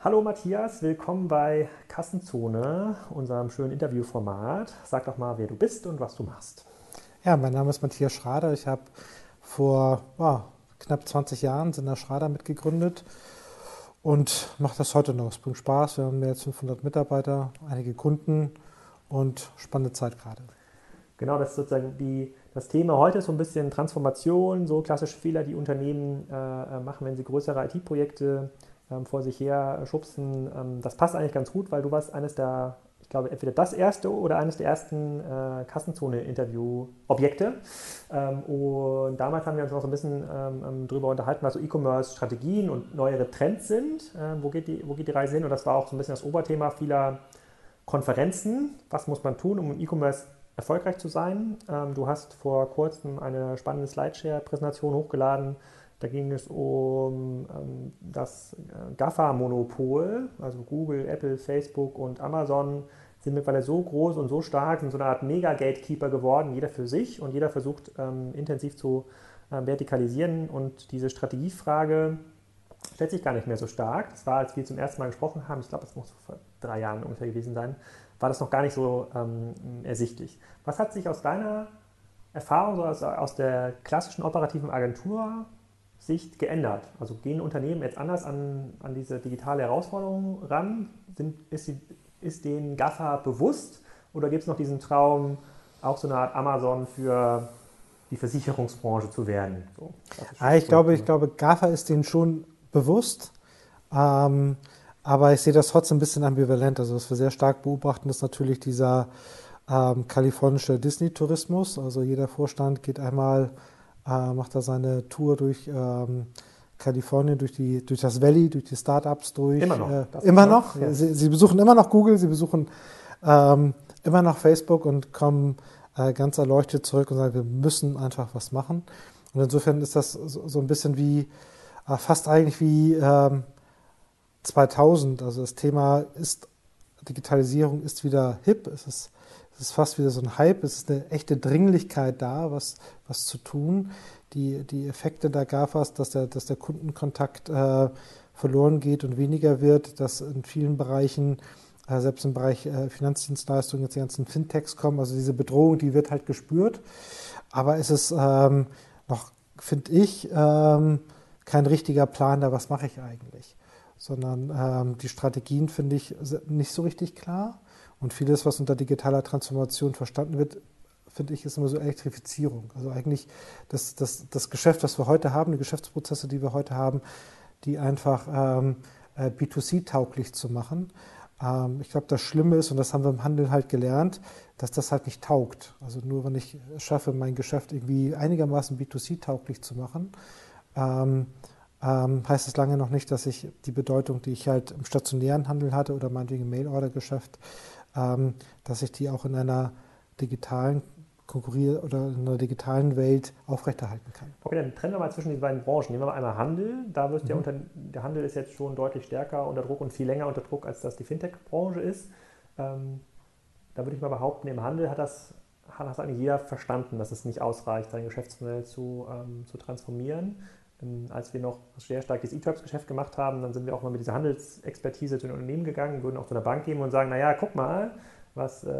Hallo Matthias, willkommen bei Kassenzone, unserem schönen Interviewformat. Sag doch mal, wer du bist und was du machst. Ja, mein Name ist Matthias Schrader. Ich habe vor oh, knapp 20 Jahren Sender Schrader mitgegründet und mache das heute noch. Es bringt Spaß. Wir haben mehr als 500 Mitarbeiter, einige Kunden und spannende Zeit gerade. Genau, das ist sozusagen die, das Thema heute ist so ein bisschen Transformation, so klassische Fehler, die Unternehmen äh, äh machen, wenn sie größere IT-Projekte ähm, vor sich her schubsen. Ähm, das passt eigentlich ganz gut, weil du warst eines der, ich glaube, entweder das erste oder eines der ersten äh, Kassenzone-Interview-Objekte. Ähm, und damals haben wir uns noch so ein bisschen ähm, ähm, darüber unterhalten, was so E-Commerce-Strategien und neuere Trends sind. Ähm, wo, geht die, wo geht die Reise hin? Und das war auch so ein bisschen das Oberthema vieler Konferenzen. Was muss man tun, um im E-Commerce erfolgreich zu sein? du hast vor kurzem eine spannende Slideshare-Präsentation hochgeladen da ging es um ähm, das äh, GAFA-Monopol, also Google, Apple, Facebook und Amazon sind mittlerweile so groß und so stark, sind so eine Art Mega-Gatekeeper geworden, jeder für sich und jeder versucht ähm, intensiv zu äh, vertikalisieren und diese Strategiefrage stellt sich gar nicht mehr so stark. Das war, als wir zum ersten Mal gesprochen haben, ich glaube, das muss vor drei Jahren ungefähr gewesen sein, war das noch gar nicht so ähm, ersichtlich. Was hat sich aus deiner Erfahrung, so aus, aus der klassischen operativen Agentur Sicht geändert? Also gehen Unternehmen jetzt anders an, an diese digitale Herausforderung ran? Sind, ist, sie, ist denen GAFA bewusst oder gibt es noch diesen Traum, auch so eine Art Amazon für die Versicherungsbranche zu werden? So, ah, ich, glaube, ich glaube, GAFA ist denen schon bewusst. Ähm, aber ich sehe das trotzdem ein bisschen ambivalent. Also was wir sehr stark beobachten, ist natürlich dieser ähm, kalifornische Disney-Tourismus. Also jeder Vorstand geht einmal äh, macht da seine Tour durch ähm, Kalifornien, durch, die, durch das Valley, durch die Startups durch. Immer noch. Äh, immer noch. Ja. Sie, sie, besuchen immer noch Google, sie besuchen ähm, immer noch Facebook und kommen äh, ganz erleuchtet zurück und sagen, wir müssen einfach was machen. Und insofern ist das so, so ein bisschen wie, äh, fast eigentlich wie ähm, 2000. Also das Thema ist, Digitalisierung ist wieder hip, es ist es ist fast wieder so ein Hype, es ist eine echte Dringlichkeit da, was, was zu tun. Die, die Effekte der GAFAs, dass der, dass der Kundenkontakt äh, verloren geht und weniger wird, dass in vielen Bereichen, äh, selbst im Bereich äh, Finanzdienstleistungen, jetzt die ganzen Fintechs kommen, also diese Bedrohung, die wird halt gespürt. Aber es ist ähm, noch, finde ich, ähm, kein richtiger Plan da, was mache ich eigentlich, sondern ähm, die Strategien finde ich nicht so richtig klar. Und vieles, was unter digitaler Transformation verstanden wird, finde ich, ist immer so Elektrifizierung. Also eigentlich das, das, das Geschäft, was wir heute haben, die Geschäftsprozesse, die wir heute haben, die einfach ähm, äh, B2C-tauglich zu machen. Ähm, ich glaube, das Schlimme ist, und das haben wir im Handel halt gelernt, dass das halt nicht taugt. Also nur wenn ich schaffe, mein Geschäft irgendwie einigermaßen B2C-tauglich zu machen, ähm, ähm, heißt es lange noch nicht, dass ich die Bedeutung, die ich halt im stationären Handel hatte oder meinetwegen im Mail-Order-Geschäft, dass ich die auch in einer digitalen konkurrier oder in einer digitalen Welt aufrechterhalten kann. Okay, dann trennen wir mal zwischen diesen beiden Branchen. Nehmen wir mal einmal Handel. Da wird mhm. der, unter, der Handel ist jetzt schon deutlich stärker unter Druck und viel länger unter Druck, als das die Fintech-Branche ist. Ähm, da würde ich mal behaupten, im Handel hat das, hat das eigentlich jeder verstanden, dass es nicht ausreicht, sein Geschäftsmodell zu, ähm, zu transformieren. Ähm, als wir noch sehr stark das E-Tribes-Geschäft gemacht haben, dann sind wir auch mal mit dieser Handelsexpertise zu den Unternehmen gegangen, würden auch zu einer Bank gehen und sagen, naja, guck mal, was, äh,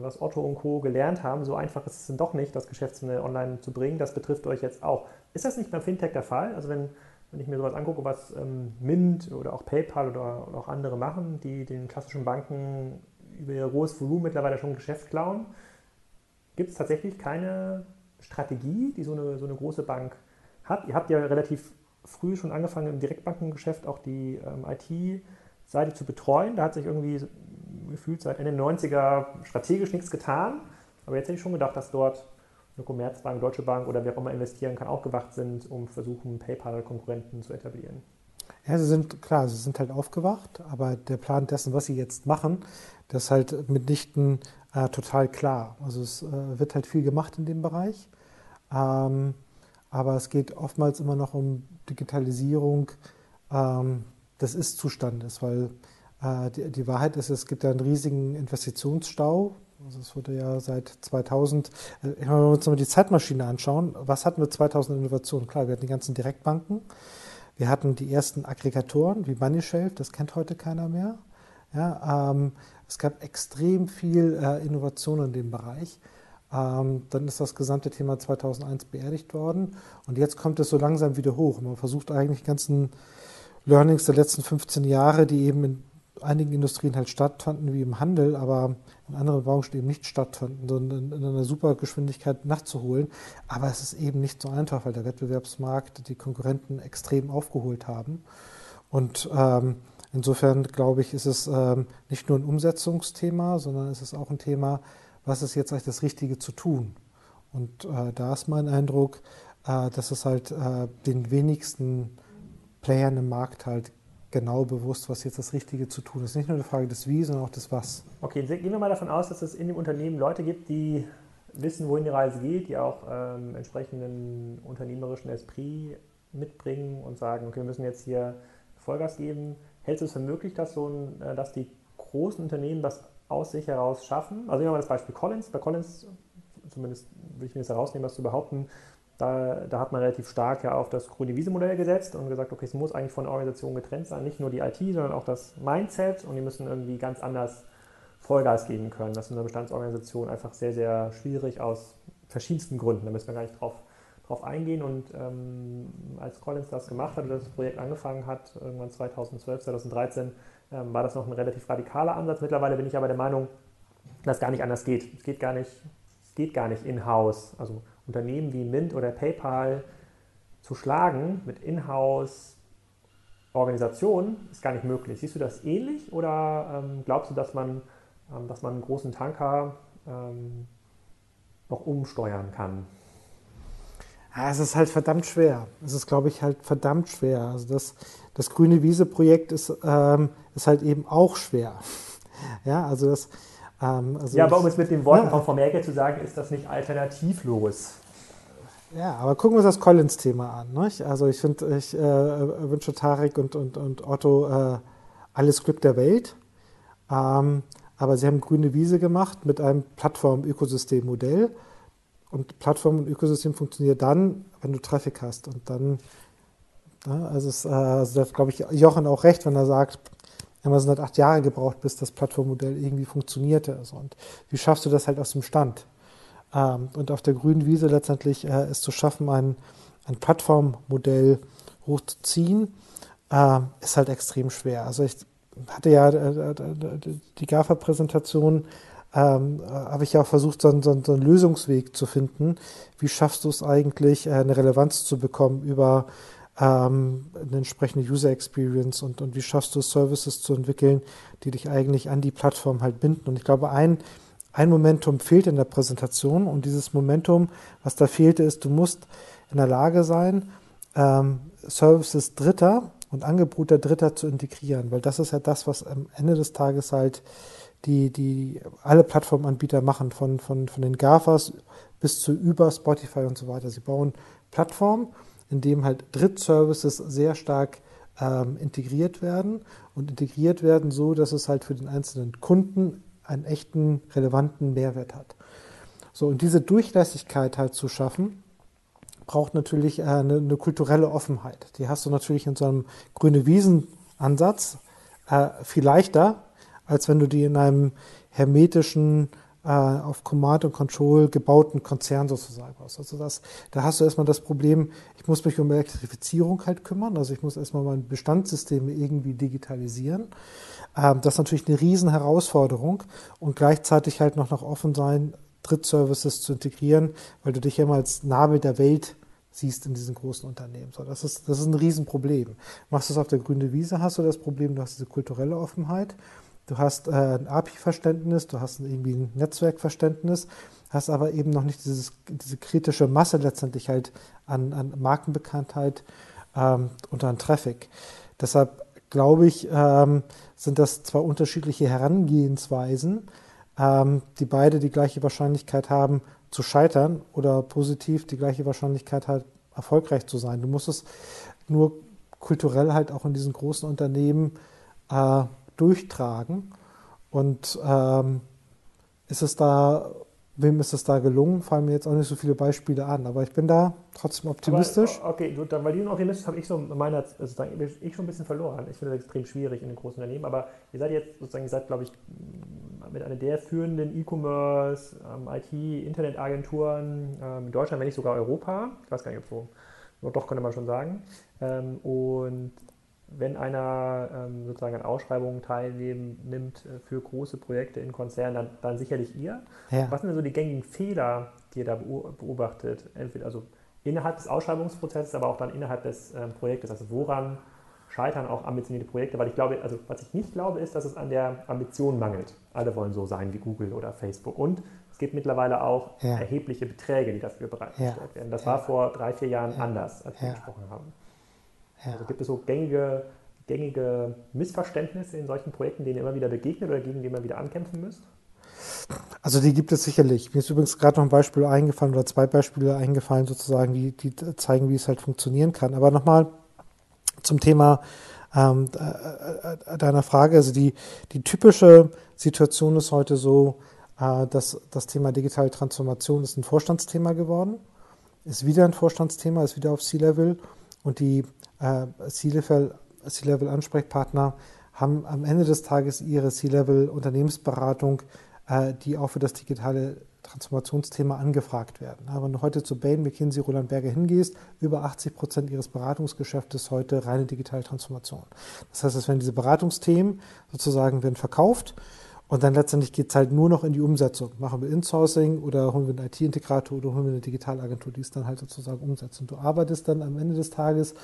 was Otto und Co. gelernt haben, so einfach ist es dann doch nicht, das Geschäftsmodell online zu bringen. Das betrifft euch jetzt auch. Ist das nicht beim Fintech der Fall? Also wenn, wenn ich mir sowas angucke, was ähm, Mint oder auch PayPal oder, oder, auch andere machen, die den klassischen Banken über ihr hohes Volumen mittlerweile schon Geschäft klauen, gibt es tatsächlich keine Strategie, die so eine, so eine große Bank hat. Ihr habt ja relativ früh schon angefangen im Direktbankengeschäft auch die ähm, IT-Seite zu betreuen. Da hat sich irgendwie gefühlt seit Ende der 90er strategisch nichts getan. Aber jetzt hätte ich schon gedacht, dass dort eine Commerzbank, Deutsche Bank oder wer auch immer investieren kann, auch gewacht sind, um versuchen, PayPal-Konkurrenten zu etablieren. Ja, sie sind klar, sie sind halt aufgewacht, aber der Plan dessen, was sie jetzt machen, das ist halt mitnichten äh, total klar. Also es äh, wird halt viel gemacht in dem Bereich. Ähm, aber es geht oftmals immer noch um Digitalisierung ähm, des Ist-Zustandes, weil äh, die, die, Wahrheit ist, es gibt ja einen riesigen Investitionsstau. Also es wurde ja seit 2000, äh, wenn wir uns mal die Zeitmaschine anschauen, was hatten wir 2000 Innovationen? Klar, wir hatten die ganzen Direktbanken, Wir hatten die ersten Aggregatoren wie MoneyShelf, das kennt heute keiner mehr. Ja, ähm, es gab extrem viel äh, Innovation in dem Bereich. Ähm, dann ist das gesamte Thema 2001 beerdigt worden und jetzt kommt es so langsam wieder hoch. Man versucht eigentlich die ganzen Learnings der letzten 15 Jahre, die eben in einigen Industrien halt stattfanden, wie im Handel, aber in anderen Branchen eben nicht stattfanden, sondern in einer super Geschwindigkeit nachzuholen. Aber es ist eben nicht so einfach, weil der Wettbewerbsmarkt die Konkurrenten extrem aufgeholt haben. Und ähm, insofern glaube ich, ist es ähm, nicht nur ein Umsetzungsthema, sondern es ist auch ein Thema, was ist jetzt eigentlich das Richtige zu tun. Und äh, da ist mein Eindruck, äh, dass es halt äh, den wenigsten Playern im Markt halt genau bewusst, was jetzt das Richtige zu tun ist. Nicht nur eine Frage des Wie, sondern auch des Was. Okay, gehen wir mal davon aus, dass es in dem Unternehmen Leute gibt, die wissen, wohin die Reise geht, die auch ähm, entsprechenden unternehmerischen Esprit mitbringen und sagen, okay, wir müssen jetzt hier Vollgas geben. Hältst du es für möglich, dass, so ein, äh, dass die großen Unternehmen das aus sich heraus schaffen? Also nehmen wir mal das Beispiel Collins. Bei Collins, zumindest will ich mir das herausnehmen, was zu behaupten, da, da, hat man relativ stark ja auf das grüne Wiese-Modell gesetzt und gesagt, okay, es muss eigentlich von der Organisation getrennt sein, nicht nur die IT, sondern auch das Mindset und die müssen irgendwie ganz anders Vollgas geben können. Das ist in einer Bestandsorganisation einfach sehr, sehr schwierig aus verschiedensten Gründen. Da müssen wir gar nicht drauf, drauf eingehen. Und ähm, als Collins das gemacht hat oder das Projekt angefangen hat, irgendwann 2012, 2013, ähm, war das noch ein relativ radikaler Ansatz. Mittlerweile bin ich aber der Meinung, dass gar nicht anders geht. Es geht gar nicht, es geht gar nicht in-house. Also Unternehmen wie Mint oder PayPal zu schlagen mit Inhouse Organisationen ist gar nicht möglich. Siehst du das ähnlich oder ähm, glaubst du, dass man, ähm, dass man einen großen Tanker ähm, noch umsteuern kann? Ja, es ist halt verdammt schwer. Es ist, glaube ich, halt verdammt schwer. Also das, das Grüne Wiese-Projekt ist, ähm, ist halt eben auch schwer. Ja, also das, ähm, also ja, aber um es mit den Worten ja. von Frau Merkel zu sagen, ist das nicht alternativlos. Ja, aber gucken wir uns das Collins-Thema an. Nicht? Also ich finde, ich äh, wünsche Tarek und, und, und Otto äh, alles Glück der Welt. Ähm, aber sie haben grüne Wiese gemacht mit einem Plattform-Ökosystem-Modell. Und Plattform und Ökosystem funktioniert dann, wenn du Traffic hast. Und dann, ja, also, es, äh, also da glaube ich Jochen auch recht, wenn er sagt, Amazon hat acht Jahre gebraucht, bis das Plattformmodell irgendwie funktionierte. Also, und wie schaffst du das halt aus dem Stand? Ähm, und auf der grünen Wiese letztendlich äh, es zu schaffen, ein, ein Plattformmodell hochzuziehen, äh, ist halt extrem schwer. Also ich hatte ja äh, die GAFA-Präsentation, ähm, habe ich ja auch versucht, so, so, so, einen Lösungsweg zu finden. Wie schaffst du es eigentlich, eine Relevanz zu bekommen über ähm, eine entsprechende User Experience und, und wie schaffst du es, Services zu entwickeln, die dich eigentlich an die Plattform halt binden. Und ich glaube, ein, ein Momentum fehlt in der Präsentation und dieses Momentum, was da fehlte, ist, du musst in der Lage sein, ähm, Services Dritter und Angebote Dritter zu integrieren, weil das ist ja das, was am Ende des Tages halt die, die alle Plattformanbieter machen, von, von, von den GAFAs bis zu über Spotify und so weiter. Sie bauen Plattformen in dem halt Drittservices sehr stark ähm, integriert werden und integriert werden so, dass es halt für den einzelnen Kunden einen echten, relevanten Mehrwert hat. So, und diese Durchlässigkeit halt zu schaffen, braucht natürlich äh, eine, eine, kulturelle Offenheit. Die hast du natürlich in so einem grüne Wiesen-Ansatz äh, viel leichter, als wenn du die in einem hermetischen auf Command und Control gebauten Konzern sozusagen aus. Also das, da hast du erstmal das Problem, ich muss mich um Elektrifizierung halt kümmern, also ich muss erstmal meine Bestandssysteme irgendwie digitalisieren. Ähm, das ist natürlich eine riesen Herausforderung und gleichzeitig halt noch noch offen sein, Drittservices zu integrieren, weil du dich ja immer als Nabel der Welt siehst in diesen großen Unternehmen. So, das, ist, das ist ein Riesenproblem. Machst du es auf der grünen Wiese, hast du das Problem, du hast diese kulturelle Offenheit Du hast äh, ein API-Verständnis, du hast irgendwie ein Netzwerkverständnis, hast aber eben noch nicht dieses, diese kritische Masse letztendlich halt an, an Markenbekanntheit ähm, und an Traffic. Deshalb glaube ich, ähm, sind das zwei unterschiedliche Herangehensweisen, ähm, die beide die gleiche Wahrscheinlichkeit haben zu scheitern oder positiv die gleiche Wahrscheinlichkeit hat, erfolgreich zu sein. Du musst es nur kulturell halt auch in diesen großen Unternehmen äh, durchtragen. Und ähm, ist es da wem ist es da gelungen? Fallen mir jetzt auch nicht so viele Beispiele an, aber ich bin da trotzdem optimistisch. Aber, okay, gut, weil diesen Optimismus habe ich so meiner sozusagen ich schon ein bisschen verloren. Ich finde das extrem schwierig in den großen Unternehmen, aber ihr seid jetzt sozusagen, ihr seid, glaube ich, mit einer der führenden E-Commerce, ähm, IT-Internetagenturen ähm, in Deutschland, wenn nicht sogar Europa. Ich weiß gar nicht, ob so, doch könnte man schon sagen. Ähm, und wenn einer ähm, sozusagen an Ausschreibungen teilnimmt äh, für große Projekte in Konzernen, dann, dann sicherlich ihr. Ja. Was sind denn so die gängigen Fehler, die ihr da beobachtet? Entweder also innerhalb des Ausschreibungsprozesses, aber auch dann innerhalb des ähm, Projektes. Also woran scheitern auch ambitionierte Projekte? Weil ich glaube, also was ich nicht glaube, ist, dass es an der Ambition mangelt. Alle wollen so sein wie Google oder Facebook. Und es gibt mittlerweile auch ja. erhebliche Beträge, die dafür bereitgestellt ja. werden. Das war vor drei, vier Jahren anders, als wir gesprochen haben. Ja. Also gibt es so gängige, gängige Missverständnisse in solchen Projekten, denen ihr immer wieder begegnet oder gegen die ihr wieder ankämpfen müsst? Also die gibt es sicherlich. Mir ist übrigens gerade noch ein Beispiel eingefallen oder zwei Beispiele eingefallen, sozusagen, die, die zeigen, wie es halt funktionieren kann. Aber nochmal zum Thema ähm, äh, äh, deiner Frage. Also die, die typische Situation ist heute so, äh, dass das Thema digitale Transformation ist ein Vorstandsthema geworden, ist wieder ein Vorstandsthema, ist wieder auf C-Level und die äh, C-Level-Ansprechpartner haben am Ende des Tages ihre C-Level-Unternehmensberatung, äh, die auch für das digitale Transformationsthema angefragt werden. Wenn du heute zu Bain, McKinsey, Roland Berger hingehst, über 80 Prozent ihres Beratungsgeschäftes heute reine digitale Transformation. Das heißt, es werden diese Beratungsthemen sozusagen werden verkauft und dann letztendlich geht es halt nur noch in die Umsetzung. Machen wir Insourcing oder holen wir einen IT-Integrator oder holen wir eine Digitalagentur, die es dann halt sozusagen umsetzt. Und du arbeitest dann am Ende des Tages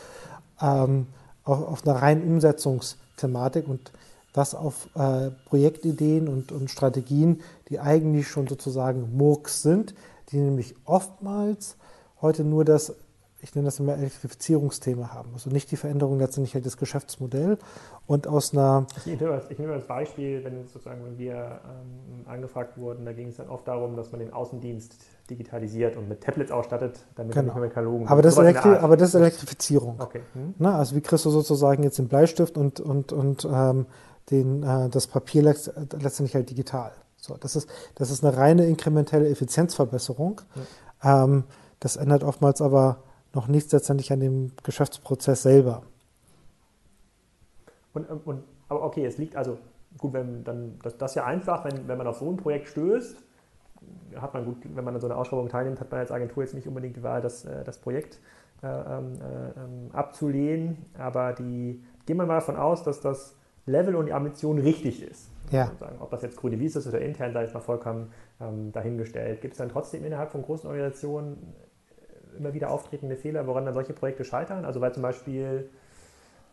ähm, auch auf einer reinen Umsetzungsthematik und das auf äh, Projektideen und, und Strategien, die eigentlich schon sozusagen Murks sind, die nämlich oftmals heute nur das, ich nenne das immer Elektrifizierungsthema haben. Also nicht die Veränderung letztendlich halt des Geschäftsmodells und aus einer. Ich nehme als, ich nehme als Beispiel, wenn sozusagen, wenn wir ähm, angefragt wurden, da ging es dann oft darum, dass man den Außendienst digitalisiert und mit Tablets ausstattet, damit genau. man nicht mehr Katalogen aber das, Elektri aber das ist Elektrifizierung. Okay. Hm? Na, also wie kriegst du sozusagen jetzt den Bleistift und, und, und ähm, den, äh, das Papier letztendlich halt digital. So, das, ist, das ist eine reine inkrementelle Effizienzverbesserung. Ja. Ähm, das ändert oftmals aber noch nichts letztendlich an dem Geschäftsprozess selber. Und, und, aber okay, es liegt also, gut, wenn dann, das, das ist ja einfach, wenn, wenn man auf so ein Projekt stößt, hat man gut, wenn man an so einer Ausschreibung teilnimmt, hat man als Agentur jetzt nicht unbedingt die Wahl, das, äh, das Projekt äh, ähm, äh, abzulehnen. Aber die, gehen wir mal davon aus, dass das Level und die Ambition richtig ist. Ja. Ob das jetzt grüne Wiese ist oder intern, da ist mal vollkommen ähm, dahingestellt. Gibt es dann trotzdem innerhalb von großen Organisationen immer wieder auftretende Fehler, woran dann solche Projekte scheitern? Also weil zum Beispiel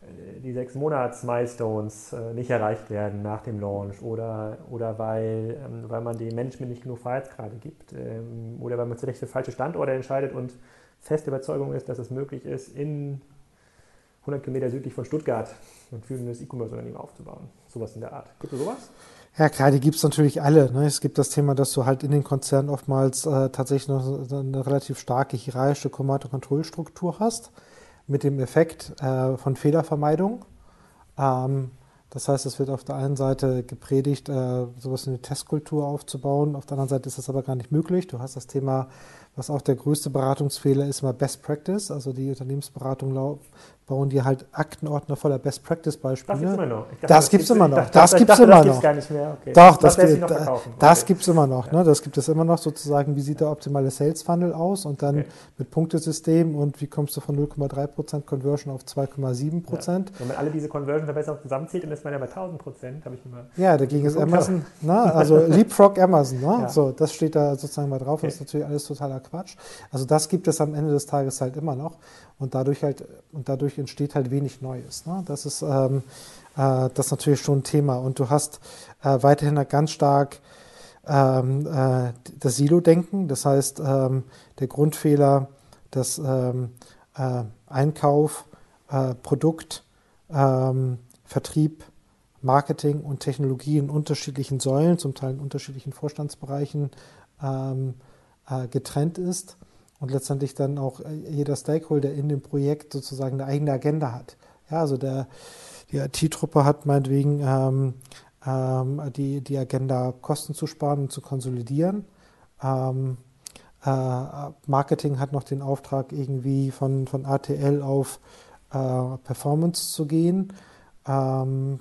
äh, die sechs Monats Milestones äh, nicht erreicht werden nach dem Launch oder, oder weil, ähm, weil man dem Management nicht genug Freiheitsgrade gibt ähm, oder weil man sich für falsche Standorte entscheidet und feste Überzeugung ist, dass es möglich ist, in 100 Kilometer südlich von Stuttgart ein führendes E-Commerce-Unternehmen aufzubauen. Sowas in der Art. Gibt es sowas? Ja, klar, die gibt es natürlich alle. Ne? Es gibt das Thema, dass du halt in den Konzernen oftmals äh, tatsächlich noch eine relativ starke hierarchische Command-Control-Struktur hast mit dem Effekt äh, von Fehlervermeidung. Ähm, das heißt, es wird auf der einen Seite gepredigt, äh, sowas wie eine Testkultur aufzubauen. Auf der anderen Seite ist das aber gar nicht möglich. Du hast das Thema, was auch der größte Beratungsfehler ist, immer Best Practice. Also die Unternehmensberatung bauen die halt Aktenordner voller Best Practice Beispiele. Das gibt es immer noch. Dachte, das gibt es immer noch. Das gibt es immer noch. Gar nicht mehr. Okay. Doch, das, das, das, das gibt es immer noch. Ne? Das gibt es immer noch sozusagen. Wie sieht der optimale Sales Funnel aus und dann okay. mit Punktesystem und wie kommst du von 0,3% Conversion auf 2,7%? Ja. Wenn man alle diese Conversion-Verbesserungen zusammenzählt, dann ist man ja bei 1000%. Habe ich immer. Ja, dagegen ist Amazon. Ne? also Leapfrog Amazon. Ne? Ja. So, das steht da sozusagen mal drauf. Okay. Das ist natürlich alles totaler Quatsch. Also das gibt es am Ende des Tages halt immer noch und dadurch halt und dadurch entsteht halt wenig Neues. Ne? Das ist ähm, äh, das ist natürlich schon ein Thema und du hast äh, weiterhin ganz stark ähm, äh, das Silo-Denken, das heißt ähm, der Grundfehler, dass ähm, äh, Einkauf, äh, Produkt, ähm, Vertrieb, Marketing und Technologie in unterschiedlichen Säulen, zum Teil in unterschiedlichen Vorstandsbereichen ähm, äh, getrennt ist und letztendlich dann auch äh, jeder Stakeholder in dem Projekt sozusagen eine eigene Agenda hat. Ja, also der, die IT-Truppe hat meinetwegen ähm, ähm, die, die Agenda, Kosten zu sparen und zu konsolidieren. Ähm, äh, Marketing hat noch den Auftrag, irgendwie von, von ATL auf äh, Performance zu gehen. Ähm,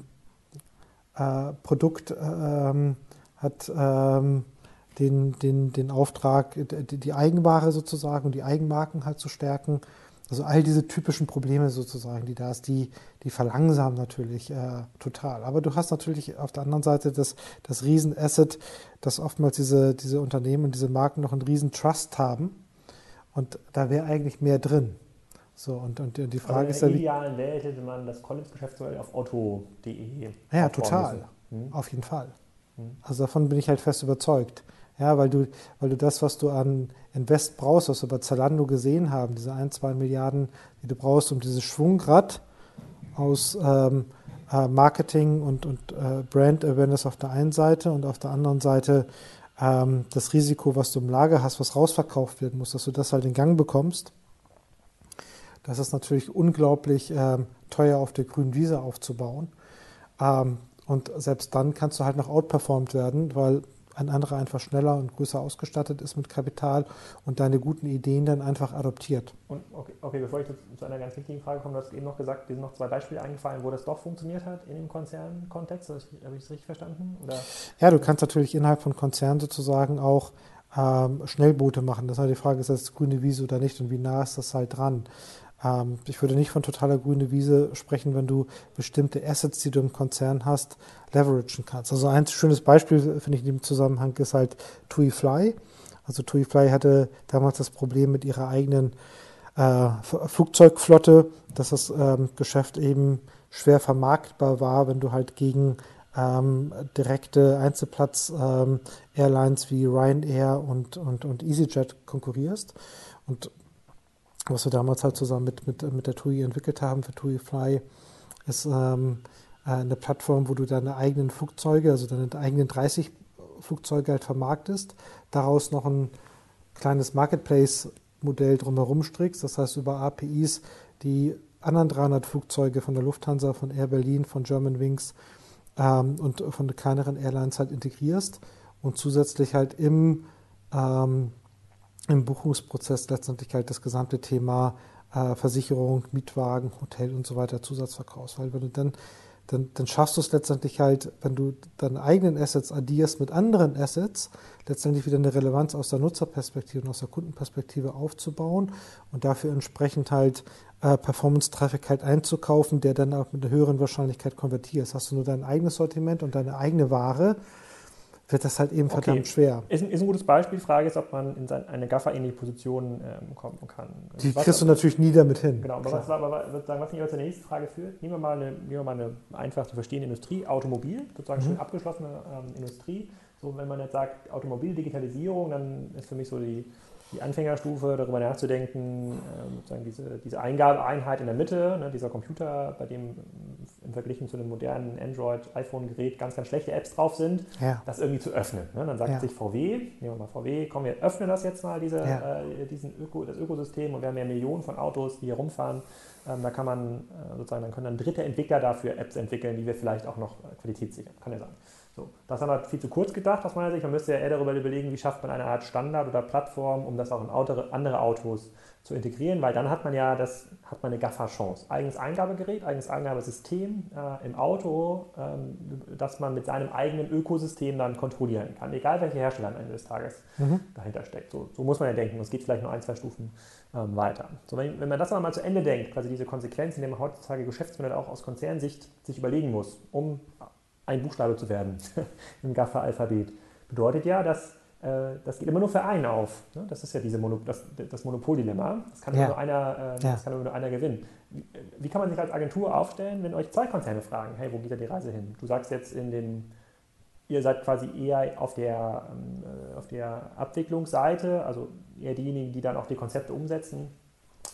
äh, Produkt ähm, hat ähm, den, den, den Auftrag, die, die Eigenware sozusagen und die Eigenmarken halt zu stärken. Also all diese typischen Probleme sozusagen, die da ist, die, die verlangsamen natürlich äh, total. Aber du hast natürlich auf der anderen Seite das, das Riesenasset, dass oftmals diese, diese Unternehmen und diese Marken noch einen riesen Trust haben. Und da wäre eigentlich mehr drin. So, und, und die Frage ist ja. In der idealen Welt hätte man das Collins-Geschäftsmodell auf otto.de. Ja, total. Hm? Auf jeden Fall. Hm? Also davon bin ich halt fest überzeugt. Ja, weil du, weil du das, was du an Invest brauchst, was wir bei Zalando gesehen haben, diese ein, zwei Milliarden, die du brauchst, um dieses Schwungrad aus ähm, äh, Marketing und, und äh, Brand Awareness auf der einen Seite und auf der anderen Seite ähm, das Risiko, was du im Lager hast, was rausverkauft werden muss, dass du das halt in Gang bekommst. Das ist natürlich unglaublich ähm, teuer auf der grünen Wiese aufzubauen. Ähm, und selbst dann kannst du halt noch outperformed werden, weil ein anderer einfach schneller und größer ausgestattet ist mit Kapital und deine guten Ideen dann einfach adoptiert. Und okay, okay bevor ich zu einer ganz wichtigen Frage komme, du hast eben noch gesagt, dir sind noch zwei Beispiele eingefallen, wo das doch funktioniert hat in dem Konzernkontext. Habe ich es richtig verstanden? Oder? Ja, du kannst natürlich innerhalb von Konzernen sozusagen auch ähm, Schnellboote machen. Das ist halt die Frage, ist das grüne Wiese oder nicht und wie nah ist das halt dran? Ähm, ich würde nicht von totaler grüne Wiese sprechen, wenn du bestimmte Assets, die du im Konzern hast, leveragen kannst. Also ein schönes Beispiel, finde ich, in dem Zusammenhang ist halt TUI Fly. Also TUI Fly hatte damals das Problem mit ihrer eigenen äh, Flugzeugflotte, dass das ähm, Geschäft eben schwer vermarktbar war, wenn du halt gegen ähm, direkte Einzelplatz-Airlines ähm, wie Ryanair und, und, und EasyJet konkurrierst. Und was wir damals halt zusammen mit, mit, mit der TUI entwickelt haben für TUI Fly, ist ähm, äh, eine Plattform, wo du deine eigenen Flugzeuge, also deine eigenen 30 Flugzeuge halt vermarktest, daraus noch ein kleines Marketplace-Modell drumherum strickst, das heißt über APIs die anderen 300 Flugzeuge von der Lufthansa, von Air Berlin, von Germanwings ähm, und von kleineren Airlines halt integrierst und zusätzlich halt im ähm, im Buchungsprozess letztendlich halt das gesamte Thema äh, Versicherung, Mietwagen, Hotel und so weiter Zusatzverkaufs. Weil wenn du dann, dann, dann schaffst du es letztendlich halt, wenn du deine eigenen Assets addierst mit anderen Assets, letztendlich wieder eine Relevanz aus der Nutzerperspektive und aus der Kundenperspektive aufzubauen und dafür entsprechend halt äh, Performance-Traffic halt einzukaufen, der dann auch mit einer höheren Wahrscheinlichkeit konvertiert. Hast du nur dein eigenes Sortiment und deine eigene Ware, wird das halt eben verdammt okay. schwer. Ist, ist, ein gutes Beispiel. Die Frage ist, ob man in eine Gaffer-ähnliche Position ähm, kommen kann. Die was, kriegst du natürlich nie damit hin. Genau, aber was, aber, sozusagen, was mich als nächste Frage führt, nehmen wir mal eine, nehmen wir mal eine einfach zu verstehende Industrie, Automobil, sozusagen mhm. schon abgeschlossene ähm, Industrie. So, wenn man jetzt sagt Automobil, Digitalisierung, dann ist für mich so die die Anfängerstufe, darüber nachzudenken, äh, sozusagen diese, diese Eingabeeinheit in der Mitte, ne, dieser Computer, bei dem im Vergleich zu einem modernen Android-iPhone-Gerät ganz, ganz schlechte Apps drauf sind, ja. das irgendwie zu öffnen. Ne? Dann sagt ja. sich VW, nehmen wir mal VW, komm, wir öffnen das jetzt mal, diese, ja. äh, diesen Öko, das Ökosystem und wir haben ja Millionen von Autos, die hier rumfahren. Ähm, da kann man äh, sozusagen, dann können dann dritte Entwickler dafür Apps entwickeln, die wir vielleicht auch noch äh, qualitätssichern, kann ja sein. So, das haben wir viel zu kurz gedacht aus meiner Sicht. Man müsste ja eher darüber überlegen, wie schafft man eine Art Standard oder Plattform, um das auch in andere Autos zu integrieren, weil dann hat man ja das, hat man eine GAFA-Chance. Eigenes Eingabegerät, eigenes Eingabesystem äh, im Auto, ähm, das man mit seinem eigenen Ökosystem dann kontrollieren kann, egal welcher Hersteller am Ende des Tages mhm. dahinter steckt. So, so, muss man ja denken. Es geht vielleicht nur ein, zwei Stufen ähm, weiter. So, wenn, wenn, man das aber mal zu Ende denkt, quasi diese Konsequenzen, die man heutzutage Geschäftsmodell auch aus Konzernsicht sich überlegen muss, um ein Buchstabe zu werden im Gaffer-Alphabet, bedeutet ja, dass äh, das geht immer nur für einen auf. Ne? Das ist ja diese Mono, das, das Monopoldilemma. Das kann, ja. nur einer, äh, ja. das kann nur einer gewinnen. Wie, wie, kann man sich als Agentur aufstellen, wenn euch zwei Konzerne fragen, hey, wo geht da die Reise hin? Du sagst jetzt in den, ihr seid quasi eher auf der, ähm, äh, auf der Abwicklungsseite, also eher diejenigen, die dann auch die Konzepte umsetzen,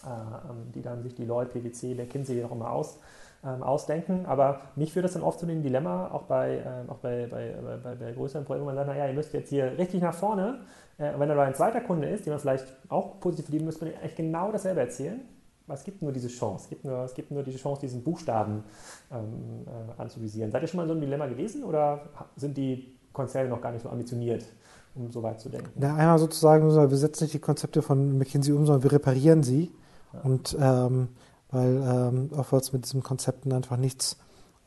äh, ähm, die dann sich die Leute, PwC, McKinsey auch immer aus ähm, ausdenken. Aber mich führt das dann oft zu dem Dilemma, auch bei, äh, auch bei, bei, bei, bei größeren Projekten, wo man sagt, naja, ihr müsst jetzt hier richtig nach vorne. Äh, wenn da ein zweiter Kunde ist, den man vielleicht auch positiv verdienen müsste man eigentlich genau dasselbe erzählen. Aber es gibt nur diese Chance, es gibt nur, es gibt nur diese Chance, diesen Buchstaben ähm, äh, anzuvisieren. Seid ihr schon mal in so einem Dilemma gewesen oder sind die Konzerne noch gar nicht so ambitioniert, um so weit zu denken. Ja, einmal sozusagen, wir setzen nicht die Konzepte von McKinsey um, sondern wir reparieren sie. Ja. Und ähm, weil ähm, oftmals mit diesen Konzepten einfach nichts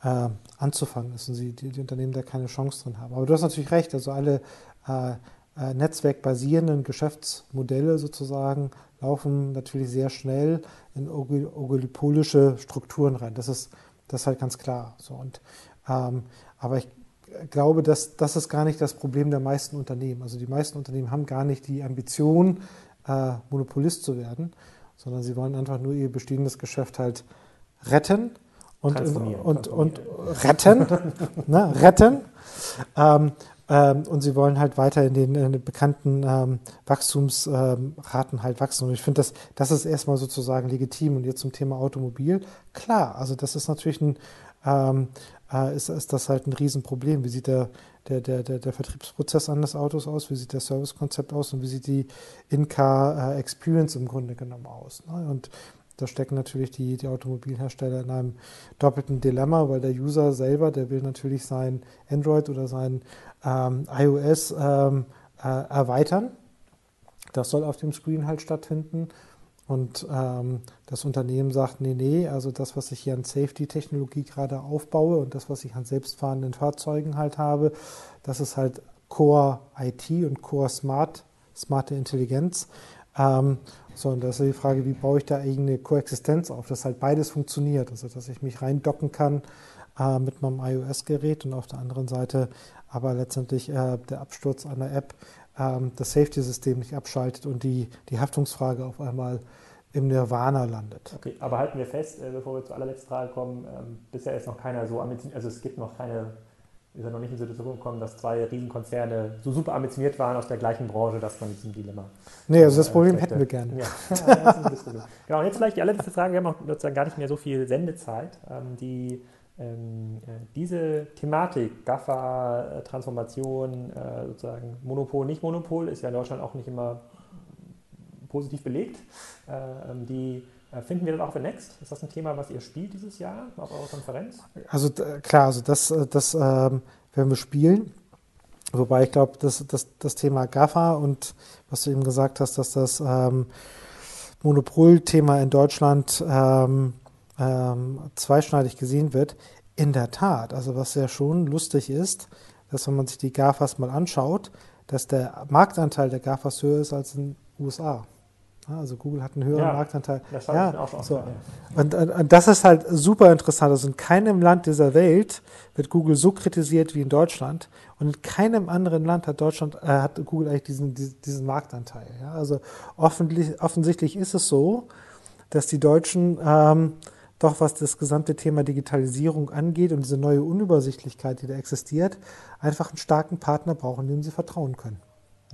äh, anzufangen ist und sie, die, die, Unternehmen da keine Chance drin haben. Aber du hast natürlich recht, also alle äh, äh, netzwerkbasierenden Geschäftsmodelle sozusagen laufen natürlich sehr schnell in oligopolische Strukturen rein. Das ist, das ist halt ganz klar. So, und, ähm, aber ich glaube, dass das ist gar nicht das Problem der meisten Unternehmen. Also die meisten Unternehmen haben gar nicht die Ambition, äh, Monopolist zu werden, sondern sie wollen einfach nur ihr bestehendes Geschäft halt retten und, und, und retten, ne, retten. Ähm, ähm, und sie wollen halt weiter in den, in den bekannten ähm, Wachstumsraten halt wachsen. Und ich finde, das, das ist erstmal sozusagen legitim. Und jetzt zum Thema Automobil. Klar, also das ist natürlich ein, ähm, äh, ist, ist das halt ein Riesenproblem. Wie sieht der, der, der, der, der Vertriebsprozess eines Autos aus? Wie sieht der Servicekonzept aus? Und wie sieht die In-Car-Experience im Grunde genommen aus? Ne? Und da stecken natürlich die, die Automobilhersteller in einem doppelten Dilemma, weil der User selber, der will natürlich sein Android oder sein ähm, iOS ähm, äh, erweitern. Das soll auf dem Screen halt stattfinden. Und ähm, das Unternehmen sagt, nee, nee, also das, was ich hier an Safety-Technologie gerade aufbaue und das, was ich an selbstfahrenden Fahrzeugen halt habe, das ist halt Core IT und Core Smart, smarte Intelligenz. Ähm, so, und das ist die Frage, wie baue ich da eigene Koexistenz auf, dass halt beides funktioniert, also dass ich mich reindocken kann äh, mit meinem iOS-Gerät und auf der anderen Seite aber letztendlich äh, der Absturz einer App das Safety-System nicht abschaltet und die, die Haftungsfrage auf einmal im Nirvana landet. Okay, aber halten wir fest, äh, bevor wir zur allerletzten Frage kommen, ähm, bisher ist noch keiner so ambitioniert, also es gibt noch keine, wir sind noch nicht in die Situation gekommen, dass zwei Riesenkonzerne so super ambitioniert waren aus der gleichen Branche, dass man diesem Dilemma. Nee, also das äh, Problem hätten wir gerne. Ja, ja das ist ein Genau, und jetzt vielleicht die allerletzte Frage, wir haben auch sozusagen gar nicht mehr so viel Sendezeit. Ähm, die ähm, äh, diese Thematik, GAFA, Transformation, äh, sozusagen Monopol, nicht Monopol, ist ja in Deutschland auch nicht immer positiv belegt. Äh, ähm, die äh, finden wir das auch für Next? Ist das ein Thema, was ihr spielt dieses Jahr auf eurer Konferenz? Also klar, also das, äh, das ähm, werden wir spielen. Wobei ich glaube, dass das, das Thema GAFA und was du eben gesagt hast, dass das ähm, Monopolthema in Deutschland ähm, ähm, zweischneidig gesehen wird. In der Tat, also was ja schon lustig ist, dass wenn man sich die GAFAs mal anschaut, dass der Marktanteil der GAFAs höher ist als in den USA. Also Google hat einen höheren ja, Marktanteil. Das ja, auch schon so. Und, und, und, das ist halt super interessant. Also in keinem Land dieser Welt wird Google so kritisiert wie in Deutschland. Und in keinem anderen Land hat Deutschland, äh, hat Google eigentlich diesen, diesen Marktanteil. Ja? Also offensichtlich, offensichtlich ist es so, dass die Deutschen ähm, doch was das gesamte Thema Digitalisierung angeht und diese neue Unübersichtlichkeit, die da existiert, einfach einen starken Partner brauchen, dem sie vertrauen können.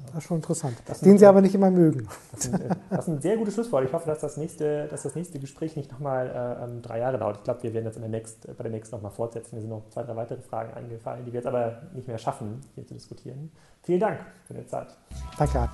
Das ist schon interessant. Den Sie aber nicht immer mögen. Das ist, ein, das ist ein sehr gutes Schlusswort. Ich hoffe, dass das nächste, dass das nächste Gespräch nicht nochmal äh, ähm, drei Jahre dauert. Ich glaube, wir werden das in der Next, bei der nächsten nochmal fortsetzen. Mir sind noch zwei, drei weitere Fragen eingefallen, die wir jetzt aber nicht mehr schaffen, hier zu diskutieren. Vielen Dank für die Zeit. Danke.